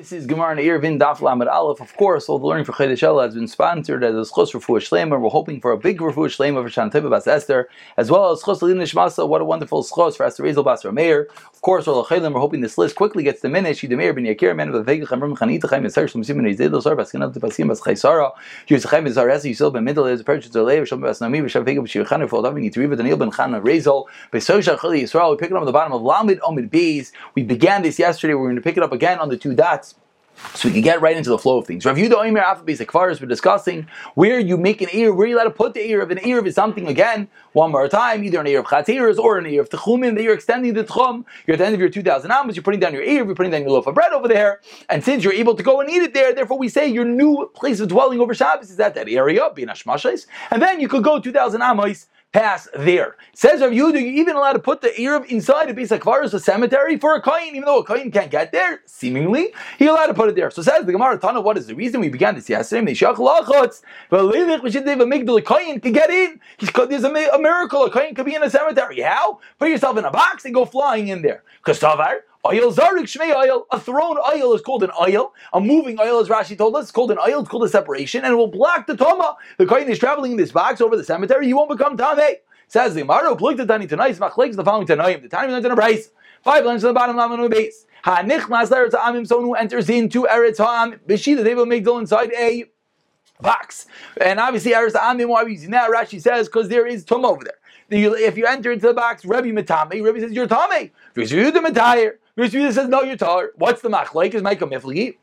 This is Gemara Eruvin Daf Lamed Aleph. Of course, all the learning for Chedesh Ela has been sponsored as a Schos Refuah Shlema. We're hoping for a big Refuah Shlema for Shantibah Bas Esther, as well as Schos Lina Shmasa. What a wonderful Schos for Esther Ezel Bas Rameir. Of course, all the Chelim, we're hoping this list quickly gets diminished. Yidameir ben Yakir, man of the Vega, Chamrim Chanita, Chaim Yisar, Shlom Simon Yizedel, Sar, Baskin, Pasim, Bas Chaisara, Yus Chaim Yisar, Esi, Yisrael ben Middle, is Perchit Zalei, Shalom Bas Nami, Vishav Vega, Bashir Chan, for Davi, Nitriva, Daniel ben Chana, Rezel, Besosha Chali Yisrael. We pick it up at the bottom of Lamid Omid Bees. We began this yesterday. We're going to pick it up again on the two dots. So we can get right into the flow of things. Rav Yudah Omer Alphabet Akvaris, we're discussing where you make an ear, where you let to put the ear of an ear of something again, one more time, either an ear of Chatiras or an ear of Techumim, that you're extending the Tchum. You're at the end of your 2,000 amos, you're putting down your ear, you're putting down your loaf of bread over there, and since you're able to go and eat it there, therefore we say your new place of dwelling over Shabbos is at that area, being Ashmashais, and then you could go 2,000 amos pass there. Says Rav Yehuda, you're even allowed to put the Erev inside a piece of Kvaros, a cemetery, for a Kain, even though a Kain can't get there, seemingly, he allowed to put it there. So says the Gemara Tana, what is the reason? We began this yesterday, but Lilik, we should leave a Kain can get in. There's a, miracle, a Kain could be in a cemetery. How? Put yourself in a box and go flying in there. Because Oil zarik shmei oil. A thrown oil is called an oil. A moving oil, as Rashi told us, is called an oil. It's called a separation, and it will block the toma. The kohen is traveling in this box over the cemetery. You won't become tame. Says the Gemara, "Plug the tani tonight. Machlekes the following tanoim. The tani learns in a brace. Five lines to the bottom. Laman base. Ha nichnas eretz amim. Someone who enters into eretz ha'am. B'shita they will make inside a box. And obviously, eretz amim. Why we using that? Rashi says because there is tum over there. If you enter into the box, Rebbe Matame, Rebbe says you're Tame. Rebbe Rebbe says no, you're Tar. What's the machlaik? Is Micah Mifligi?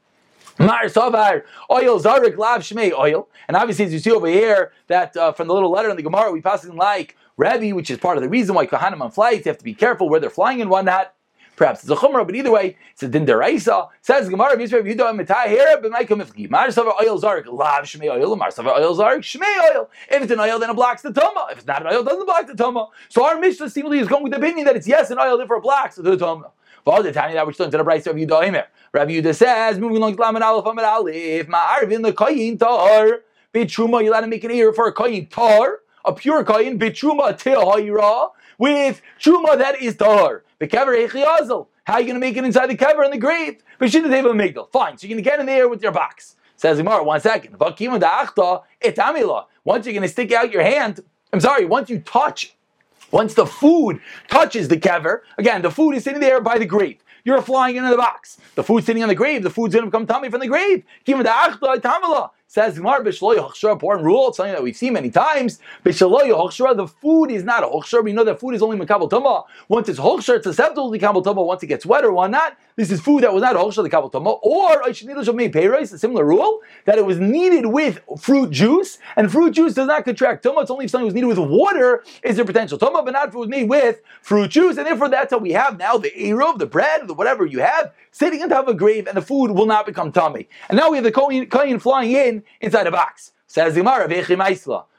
Mar Savar, oil, Zarik, Lav, Shmei, oil. And obviously, as you see over here, that uh, from the little letter in the Gemara, we pass it like Rebbe, which is part of the reason why Kohanim on flights, you have to be careful where they're flying and whatnot. Perhaps it's a chumrah, but either way, it's a din. Says Gemara, Yisrael, Yudah, Mitai, here, but Micah Mifki. Mar Savar, oil, Zarik, Lav, Shmei, oil. Mar oil, Zarik, Shmei, oil. If it's an oil, then it blocks the Tuma. If it's not an oil, it doesn't block the Tuma. So our Mishnah seemingly is going with the opinion that it's yes, an oil, therefore it blocks the Tuma. That we're still into the Bryce of Yudah Rabbi Yudah says, moving along to Lamed Aleph Amid Aleph, Ma'arvin the Kayin Tar, Bitruma, you let him make an ear for a Kayin Tar, a pure Kayin, Bitruma Tehayra, with Truma that is Tar. Bekever Echiazel. How are you going to make it inside the kever in the grave? Bishita Teva Migdal. Fine, so you're going to get in there with your box. Says Imar, one second. Once you're going to stick out your hand, I'm sorry, once you touch once the food touches the kever, again, the food is sitting there by the grave. You're flying into the box. The food's sitting on the grave. The food's going to become tummy from the grave. Says Gemara, important rule. Something that we've seen many times. The food is not a. We know that food is only makabel tuma. Once it's hochshar, it's susceptible to kabel tuma. Once it gets wet or not? this is food that was not hochshar the kabel tuma. Or a similar rule that it was needed with fruit juice, and fruit juice does not contract tuma. It's only if something was needed with water is there potential tuma, but not if it was made with fruit juice. And therefore, that's how we have now the eruv, the bread, the whatever you have, sitting on top of a grave, and the food will not become tummy. And now we have the kohen flying in inside a box. Says the Gemara,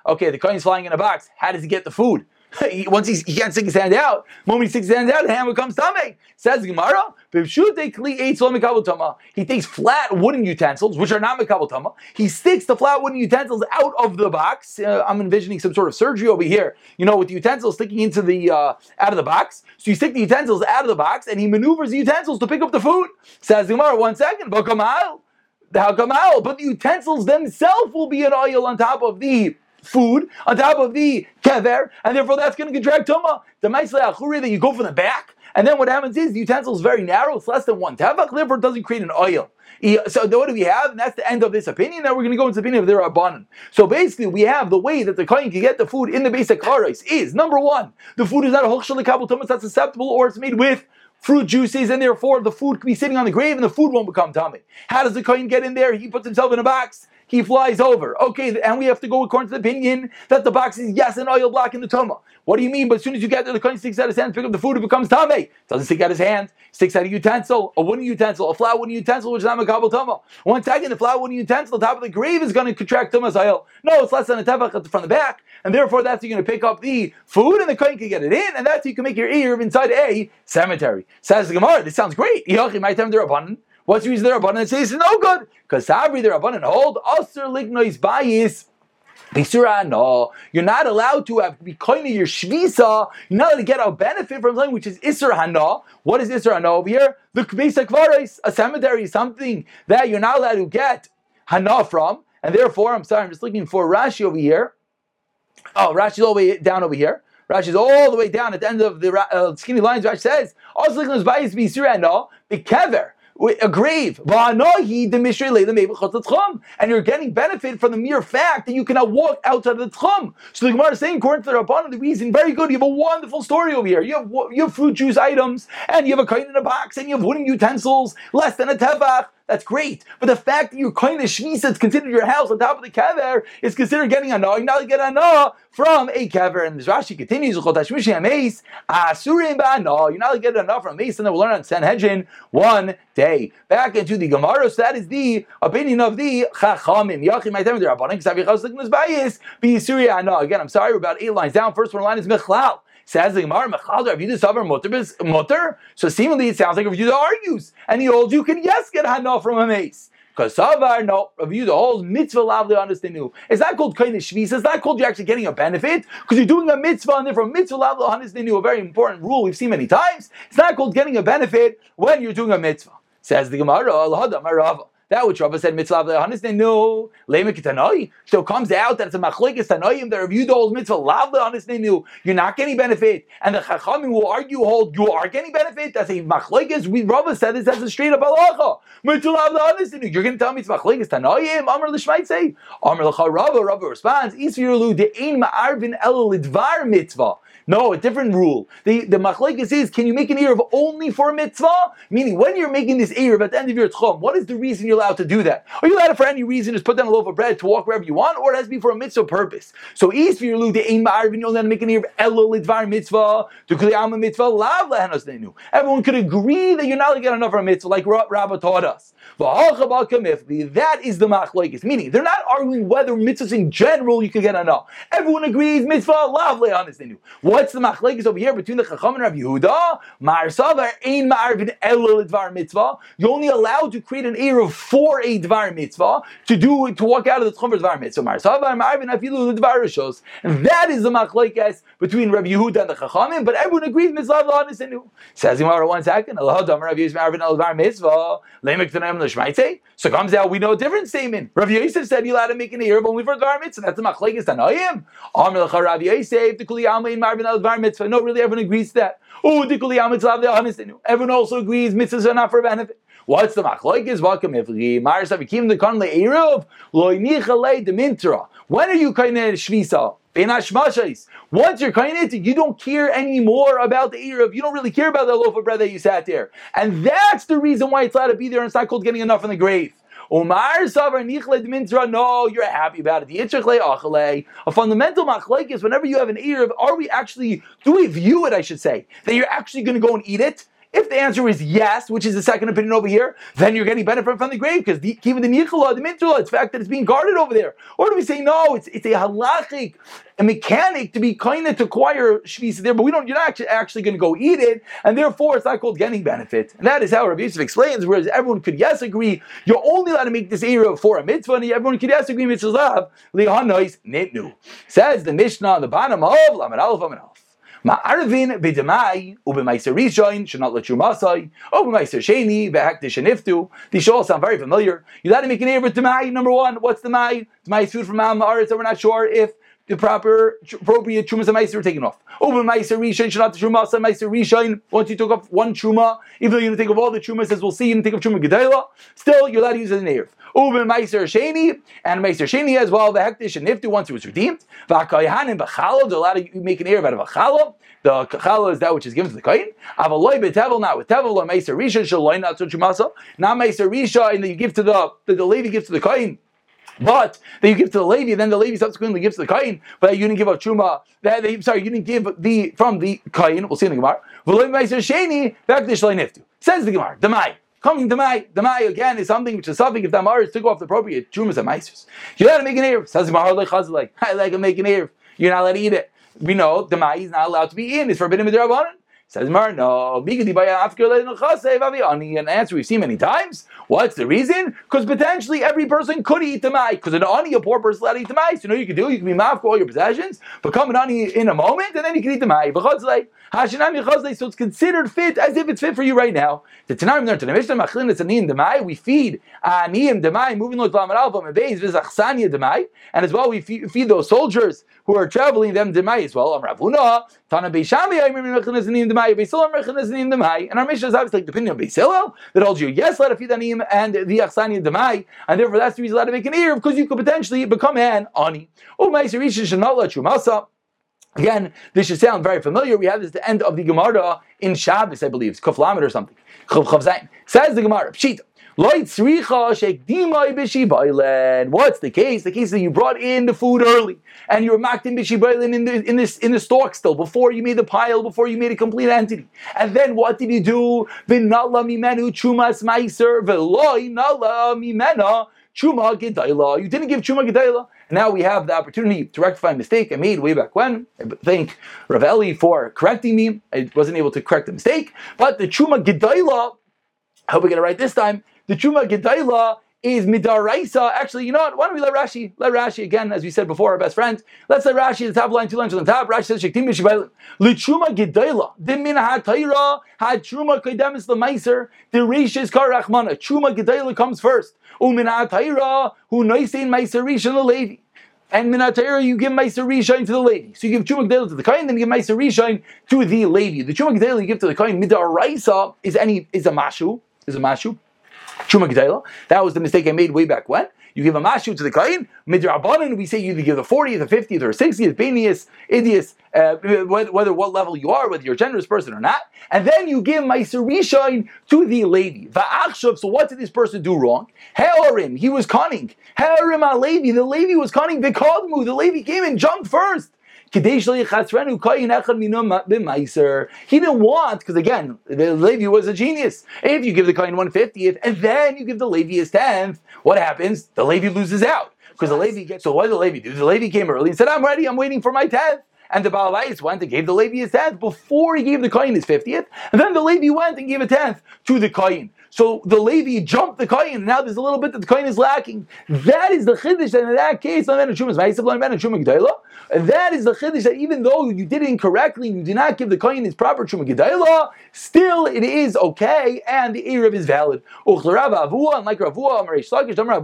Okay, the is flying in a box. How does he get the food? Once he, he can't stick his hand out, the moment he sticks his hand out, the hand becomes tummy. Says Gemara, he takes flat wooden utensils, which are not mekabel He sticks the flat wooden utensils out of the box. Uh, I'm envisioning some sort of surgery over here. You know, with the utensils sticking into the uh, out of the box. So you stick the utensils out of the box, and he maneuvers the utensils to pick up the food. Says Gemara, one second, out the hakamal, but the utensils themselves will be an oil on top of the food, on top of the kever, and therefore that's going to contract tuma. The ma'isle achuri that you go from the back, and then what happens is the utensil is very narrow; it's less than one tefach, therefore it doesn't create an oil. So what do we have? And that's the end of this opinion. Now we're going to go into the opinion of their abundant. So basically, we have the way that the kohen can get the food in the basic karais is number one, the food is not a hochshal kabel not susceptible, or it's made with fruit juices, and therefore the food can be sitting on the grave and the food won't become tummy. How does the kohen get in there? He puts himself in a box. He flies over. Okay, and we have to go according to the opinion that the box is yes an oil block in the tuma. What do you mean? But as soon as you get there, the kohen sticks out his hand pick up the food, it becomes tame. Doesn't stick out his hand. Sticks out a utensil, a wooden utensil, a flat wooden utensil, which is not makabel tuma. One second, the flat wooden utensil on top of the grave is going to contract tuma's oil. No, it's less than a tefach from the back, and therefore that's how you're going to pick up the food, and the kohen can get it in, and that's how you can make your ear inside a cemetery. Says the Gemara, this sounds great. What's the reason they're abundant? It says it's no good. Because Sabri, they're abundant. Hold, Aser Lignois Bayis. no, you're not allowed to have be kind your shvisa. You're not allowed to get a benefit from something which is isra hana. What is isra hana over here? The basic varis, a cemetery, something that you're not allowed to get hana from, and therefore, I'm sorry, I'm just looking for Rashi over here. Oh, Rashi's all the way down over here. Rashi's all the way down at the end of the uh, skinny lines. Rashi says, "Also, the kever." A grave. And you're getting benefit from the mere fact that you cannot walk outside of the tchum. So the Gemara is saying, according to the Rabbanon, the reason, very good, you have a wonderful story over here. You have, you have fruit juice items, and you have a coin in a box, and you have wooden utensils, less than a tefach. That's great. But the fact that your coin is shvisa, it's considered your house on top of the kever, is considered getting a no. You not get a no from a kever. And Rashi continues, You're not getting a no from a mace, and then we'll learn on Sanhedrin one day. Back into the Gemara, so that is the opinion of the Chachamim. Again, I'm sorry, we're about eight lines down. First one line is Mechlal. Says the Gemara, Mechal, Rav Yehuda Savar Mutter. So seemingly it sounds like Rav Yehuda argues, and he holds you can yes get hana from a mace. Because Savar, no, Rav Yehuda holds mitzvah lavli honestinu. Is that called kind of? Is that called you actually getting a benefit? Because you're doing a mitzvah and therefore mitzvah lavli honestinu, a very important rule we've seen many times. It's not called getting a benefit when you're doing a mitzvah. Says the Gemara, Al-Hadam, that which Rabbi said mitzvah lehanis knew lemek So it comes out that it's a machlekes tanoim that review the old mitzvah lav lehanis knew you're not getting benefit, and the chachamim will argue hold you are getting benefit. That's a machlekes. We Rabbi said this as a straight up halacha. Mitzvah lav lehanis knew. You're going to tell me it's machlekes tanoim. Amar l'shmait say Amar l'cha Rabbi. Rabbi responds Isviru de ein ma'arvin el lidvar mitzvah. No, a different rule. The the machlekes is can you make an of only for a mitzvah? Meaning when you're making this ear at the end of your tchum, what is the reason you're allowed to do that? Are you allowed for any reason, just put down a loaf of bread to walk wherever you want, or it has to be for a mitzvah purpose? So, is for your lu the ain ma'arvin, you'll then make an of elo lidvar mitzvah to kliyama mitzvah lav lehenos nenu. Everyone could agree that you're not going to get enough for a mitzvah, like Rabbi taught us. That is the machlekes. Meaning, they're not arguing whether mitzvahs in general you can get enough. Everyone agrees mitzvah lav lehenos nenu. What's the machlekes over here between the Chacham and Rav Yehuda? Ma'arsavar ain ma'arvin elo lidvar mitzvah. You're only allowed to create an four for a dvar mitzvah to do to walk out of the tchum for dvar mitzvah. And that is the machlekes between Rabbi Yehuda and the Chachamim. But everyone agrees mitzvah l'hanisenu. Says Gemara one second. So comes out we know a different statement. Rabbi Yosef said you're allowed to make an ear only for dvar mitzvah. That's the machlekes tanoim. Amr lecha Rabbi Yosef the kuli in marvin al dvar mitzvah. No, really, everyone agrees to that. Oh, Everyone also agrees mitzvahs are not for benefit. What's the machlokes? Welcome ifli. Mars avikim the kon le'eruv loy nichale demintra. When are you of shvisa? Once you're of you don't care anymore about the eruv. You don't really care about that loaf of bread that you sat there, and that's the reason why it's allowed to be there. And it's not called getting enough in the grave. Nichle mintra. No, you're happy about it. The achle A fundamental machlek is whenever you have an eruv, are we actually do we view it? I should say that you're actually going to go and eat it. If the answer is yes, which is the second opinion over here, then you're getting benefit from the grave because even the Nichola, the Mintula, it's the fact that it's being guarded over there. Or do we say no, it's, it's a halachic, a mechanic to be kind of to acquire shvisa there, but we don't. You're not actually, actually going to go eat it, and therefore it's not called getting benefit. And that is how Rabbi Yosef explains. Whereas everyone could yes agree, you're only allowed to make this area for a mitzvah, and everyone could yes agree mitzvah lihanois nitnu. Says the Mishnah on the bottom of Lamed Aleph Aleph. Ma'arvin b'demai u'b'maiser rishon should not let b'maiser sheni v'hakdish sheniftu. These should all sound very familiar. You got to make an error with demai. Number one, what's demai? Demai is food from Aretz, so we're not sure if the proper appropriate trumas and meiser were taken off. Over meiser rishon the truma and meiser rishon. Once you took off one truma, even though you didn't think of all the trumas, as we'll see, you didn't think of truma gedela. Still, you're allowed to use it an erev. Uben Meiser Sheni and Meiser Sheni as well. The Hektish and Niftu once it was redeemed. Vakayahan and Bachala. They're allowed to make an ear out of a challah. The challah is that which is given to the kohen. Avaloi betevel not with tevel or Meiser Risha shaloy not such masa. Not Meiser Risha and that you give to the the, the lady gives to the kohen. But that you give to the Levi, then the Levi subsequently gives to the Kain, but you didn't give a Truma, that sorry, you didn't give the from the Kain, we'll see in the Gemara. Says the Gemara, Demai. Coming the my again is something which is something if the Amaris took off the appropriate trumas and meisers. You're allowed to make an ear. Says Gemara like I like to make an ear. You're not allowed to eat it. We know the mai is not allowed to be in. It's forbidden with the rabbanon. Says Mar, no. An answer we've seen many times. What's the reason? Because potentially every person could eat the mai. Because an ani, a poor person, to eat the mai. You know you can do? You can be maf all your possessions, become an ani in a moment, and then you can eat the mai. So it's considered fit as if it's fit for you right now. The Tanaim learned the Mishnah Machlin it's ani in the mai. We feed aniyim the mai, moving like Lamar Alpha Mebeis v'zachsania the mai, and as well we feed those soldiers who are traveling them the mai as well. Am Ravuna Tana Beishami Ayim Mechanez anim the mai. Beisil Mechanez anim. And our Mishnah is obviously like the opinion of Beisil that holds you yes let a anim and the achsania the mai, and therefore that's the reason allowed to make an ear because you could potentially become an ani. Oh, my Ma'aserisha should not let you masa. Again, this should sound very familiar. We have this at the end of the Gemara in Shabbos, I believe. It's Kuflamet or something. Says the Gemara, Pshita. What's the case? The case is that you brought in the food early and you were mocked in b'shibailen in the in this in the stalk still before you made the pile, before you made a complete entity. And then what did you do? Chuma. You didn't give chuma gedayla. Now we have the opportunity to rectify a mistake I made way back when. I thank Ravelli for correcting me. I wasn't able to correct the mistake, but the chuma gedayla. I hope we get it right this time the Chuma Gedayla is midaraisa. Actually, you know what? Why don't we let Rashi? Let Rashi again, as we said before, our best friend. Let's let Rashi the top line, two lines on the top. Rashi says, "Shektim b'shibayim l'chuma gedayla dimin ha'tayra ha'chuma kodemis l'meiser the kar rachmana chuma gedayla comes first. Umin ha'tayra hu noisein meiser rishon levi." And minatayra, you give Meiser Rishon to the lady. So you give Chuma Gedela to the Kain, then you give Meiser Rishon to the lady. The Chuma Gedela you give to the Kain, Midaraisa is any is a mashu, is a mashu. Truma. That was the mistake I made way back when. You give a mashu to the kain, midrabanan. We say you either give the 40th, the 50th, or 60th, benius, idius, uh, whether, whether, what level you are, whether you're a generous person or not, and then you give meiser rishain to the lady. Va'achshav. So what did this person do wrong? Heorim. He was cunning. Heorim Levi. The lady was cunning. Vikadmu. The lady came and jumped first. He didn't want, because again, the Levi was a genius. If you give the Kain 150th and then you give the Levi his 10th, what happens? The Levi loses out. Because the Levi gets, so what did the Levi do? The Levi came early and said, I'm ready, I'm waiting for my 10th. And the Balabais went and gave the Levi his tenth before he gave the Kain his 50th. And then the Levi went and gave a tenth to the Kain. So the Levi jumped the coin. And now there's a little bit that the coin is lacking. That is the chiddush. that in that case, that is the chiddush that even though you did it incorrectly, you did not give the coin his proper truma still it is okay, and the erev is valid. And like Ravua, Marish Lakish, Damar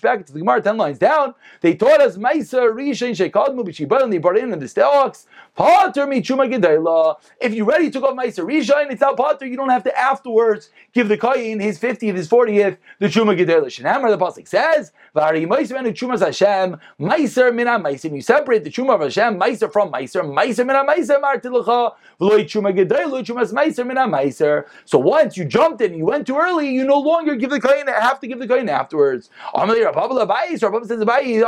back to the Gemara, ten lines down, they taught us Maisa Rishain Shekadmu B'Shibah, and they brought in the stalks. Pater mi truma gedayla. If you already took off Maisa Rishain, it's not pater. You don't have to afterwards give the koyin his fiftieth, his fortieth, the truma gedayla. Shenamar the pasuk says, "Vari Meiser and Trumas Hashem Meiser mina Meiser." You separate the truma of Hashem Meiser from Meiser. Meiser mina Meiser martilacha v'loy truma gedayla trumas Meiser mina Meiser. So once you jumped in, you went too early. You no longer give the koyin. Have to give the koyin afterwards. Amalei Rabbi Abayis. Rabbi says Abayis.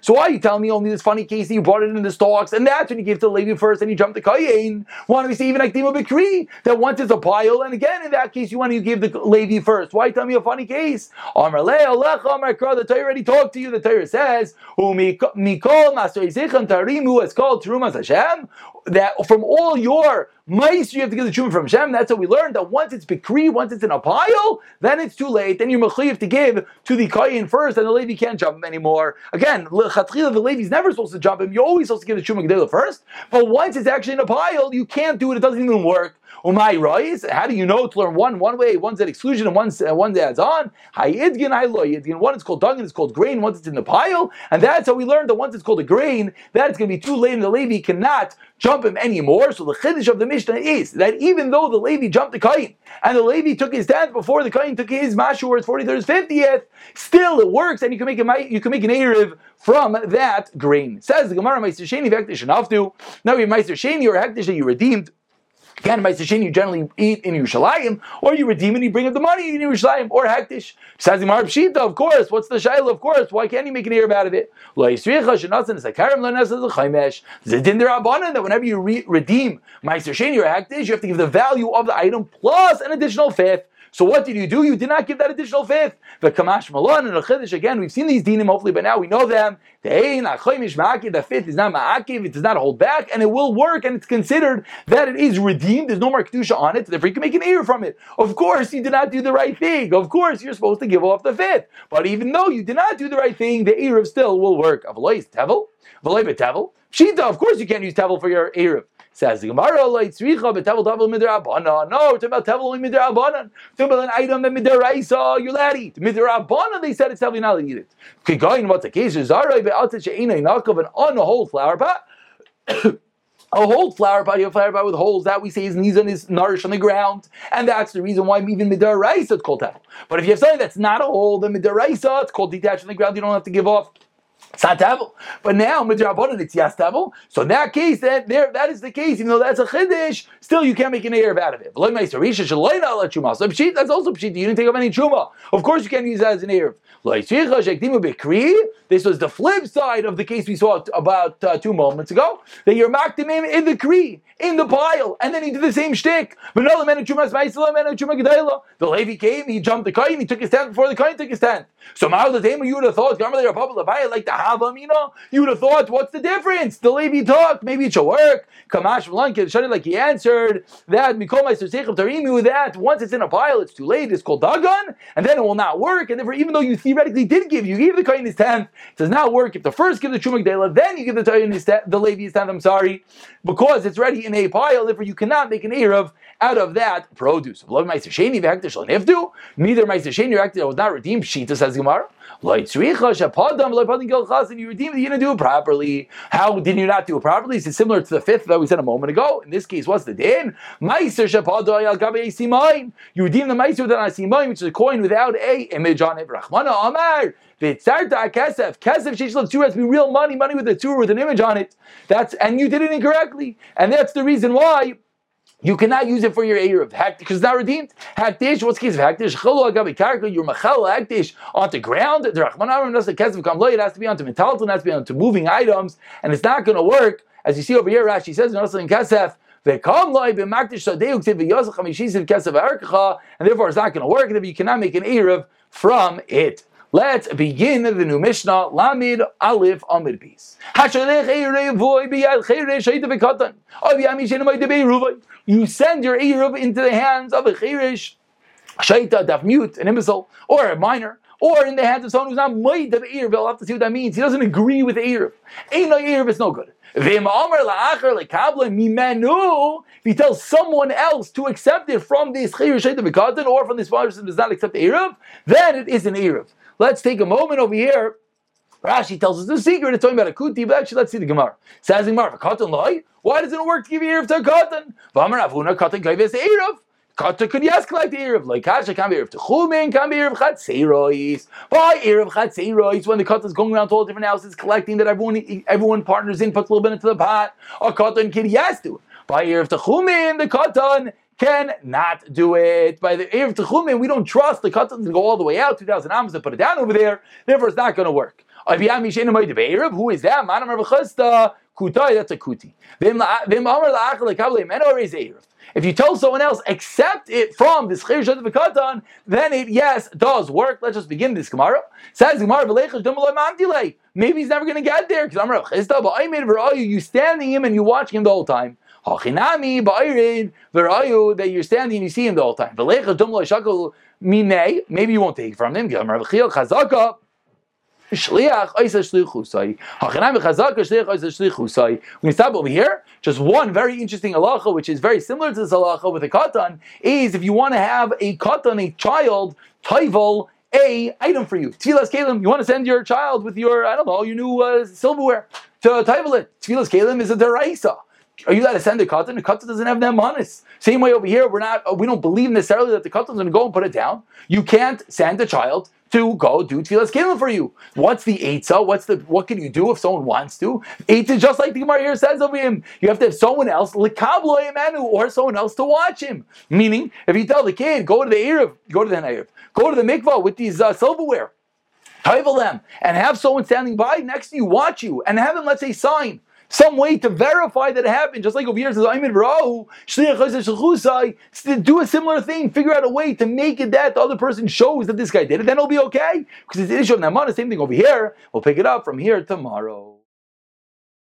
So why are you telling me only this funny? Funny case you brought it in the stalks, and that's when you give to the Levi first, and you jump the Kayin. Why don't we say even Akdima Bikri? That once it's a pile, and again in that case you want to give the Levi first. Why tell me a funny case? Amar Le, Alech, Amar Kra, the Torah already talked to you. The Torah says, Mikol Master Tarimu, it's called Terumas Hashem, that from all your mice you have to get the truma from Hashem. That's what we learned that once it's Bikri, once it's in a pile, then it's too late. Then you're Mechayiv to give to the Kayin first, and the Levi can't jump him anymore. Again, the Levi's never supposed to jump him. You're always supposed to give the Gedela first. But once it's actually in a pile, you can't do it. It doesn't even work. Umay. How do you know to learn one one way? One's at exclusion and one's uh, one adds on. Hayidgin, haylo One is called dung and it's called grain. Once it's in the pile, and that's how we learned that once it's called a grain, that it's going to be too late, and the Levi cannot jump him anymore. So the chiddush of the Mishnah is that even though the Levi jumped the kain and the Levi took his tenth before the kain took his mashu or his forty third, fiftieth, still it works, and you can make a you can make an erev from that grain. Says the Gemara, Meister Sheni Now we have Meister Sheni or Hektish that you redeemed. Again, by Sashin, you generally eat in Yerushalayim, or you redeem and you bring up the money in Yerushalayim, or Hektish. Says Imar Pshita, of course. What's the Shaila? Of course. Why can't you make an ear out of it? That whenever you re- redeem Meister Sheni or Hektish, you have to give the value of the item plus an additional fifth. So what did you do? You did not give that additional fifth. The Kamash Malon and the Chiddush, again, we've seen these dinim hopefully, but now we know them. The fifth is not ma'akiv, it does not hold back, and it will work, and it's considered that it is redeemed. There's no more kedusha on it, therefore you can make an ear from it. Of course, you did not do the right thing. Of course, you're supposed to give off the fifth. But even though you did not do the right thing, the ear still will work. Avalois tevel, tevel. Shita, of course you can't use tevel for your eruv. Says the Gemara, like tzricha betevel tevel midrabanan. No, we're talking about tevel only midrabanan. Talking about an item that midaraisa you're allowed to they said it's tevel not to eat it. Kigayin, what's the case? Zarai be'atet she'ina inakav an on a whole flower pot. a whole flower pot, a flower pot with holes that we say is nizan is nourished on the ground, and that's the reason why even midaraisa it's called tevel. But if you have something that's not a hole, then midaraisa it's called detached on the ground. You don't have to give off it's not tevel. But now, midrabanan, it's yes tevel. So in that case, that there, that is the case. Even though that's a chiddush, still you can't make an erev out of it. That's also pshit. You didn't take up any truma. Of course, you can't use that as an erev. This was the flip side of the case we saw about uh, two moments ago. That you're makdim him in the kri, in the pile, and then he did the same shtick. The Levi came, he jumped the kain, he took his tent before the kain took his tent. So Ma'al you would have thought, like the have you would have thought, what's the difference? The Levi talked, maybe it should work. Kamash Malan like he answered that that once it's in a pile, it's too late, it's called Dagon, and then it will not work. And therefore, even though you theoretically did give, you gave the Kain his tenth, it does not work. If the first give the Chumak Dela, then you give the Kain his tenth, the Levi his tenth, I'm sorry, because it's ready in a pile, therefore you cannot make an Erev out of that produce. Neither Meister Sheni Sheni was not redeemed, Shita says Gemara. You redeemed it, you didn't do it properly. How did you not do it properly? It's similar to the fifth that we said a moment ago. In this case, what's the din? Meiser You redeem the Meiser with an Asimain, which is a coin without a image on it. Rachmana Amar. V'tzarta kesef. Kesef sheish two has to be real money, money with a tour with an image on it. That's and you did it incorrectly, and that's the reason why you cannot use it for your Erev. because it's not redeemed. Hakdish, what's the case of Hakdish? Cholo agavi karka, your machal Hakdish onto ground. The Rahman Aram does the kesef kam it has to be onto metalton, it has to be onto moving items, and it's not going to work. As you see over here, Rashi says, in kesef, and therefore it's not going to work, and you cannot make an Erev from it. Let's begin the new Mishnah, Lamid Aleph Amid Beis. You send your Eruv into the hands of a Chirish, Shaita, Daf Mute, an imbecile, or a minor, or in the hands of someone who's not Maid of Eruv. I'll have to see what that means. He doesn't agree with Eruv. Ain't no Eruv, it's no good. If he tells someone else to accept it from this Chirish Shaita or from this person who does not accept the Eruv, then it is an Eruv. Let's take a moment over here. Rashi tells us the secret. It's talking about a kuti, but actually, let's see the Gemara. Says the Gemara, "Katan loy." Why does it work to give erev to katan? V'amar avuna katan gaives erev. Katan could yes collect the erev. Like kasha can be erev to chumin, can be erev chatzeirois. Why erev chatzeirois? When the katan's going around to all different houses collecting that everyone everyone partners in, puts a little bit into the pot. A katan could yes do. By erev to chumin, the katan cannot do it. By the Erev Techumin, we don't trust the Katan to go all the way out, 2,000 ams to put it down over there, therefore it's not going to work. Who is that? Manam Kutai, that's a kuti. If you tell someone else, accept it from this Chir Katan, then it, yes, does work. Let's just begin this Gemara. Says Gemara, maybe he's never going to get there because I'm Rav You standing him and you watching him the whole time. Hachinami ba'irin v'rayu that you're standing and you see him the whole time. Lo mimei. Maybe you won't take from him. Gemara v'chil chazaka. Shliach oisa shlichusai. Hachinami chazaka shliach oisa shlichusai. We stop over here. Just one very interesting halacha, which is very similar to this halacha with a katan, is if you want to have a katan, a child, taival, a item for you. Tfilas Kalim, you want to send your child with your, I don't know, your new uh, silverware to Taival it. Tfilas Kalim is a deraisa. Are you allowed to send a katan? The katan doesn't have that manis. Same way over here, we're not. We don't believe necessarily that the katan's going to go and put it down. You can't send a child to go do tefillas kelim for you. What's the eitzah? What's the what can you do if someone wants to? Eitzah, just like the Gemara here says over him, you have to have someone else lekablo emanu or someone else to watch him. Meaning, if you tell the kid go to the erev, go to the erev, go to the mikvah with these uh, silverware, title them, and have someone standing by next to you watch you, and have them let's say sign some way to verify that it happened. Just like over here says, Aymin Rahu, do a similar thing, figure out a way to make it that the other person shows that this guy did it, then it'll be okay. Because it's an issue of Namana, same thing over here. We'll pick it up from here tomorrow.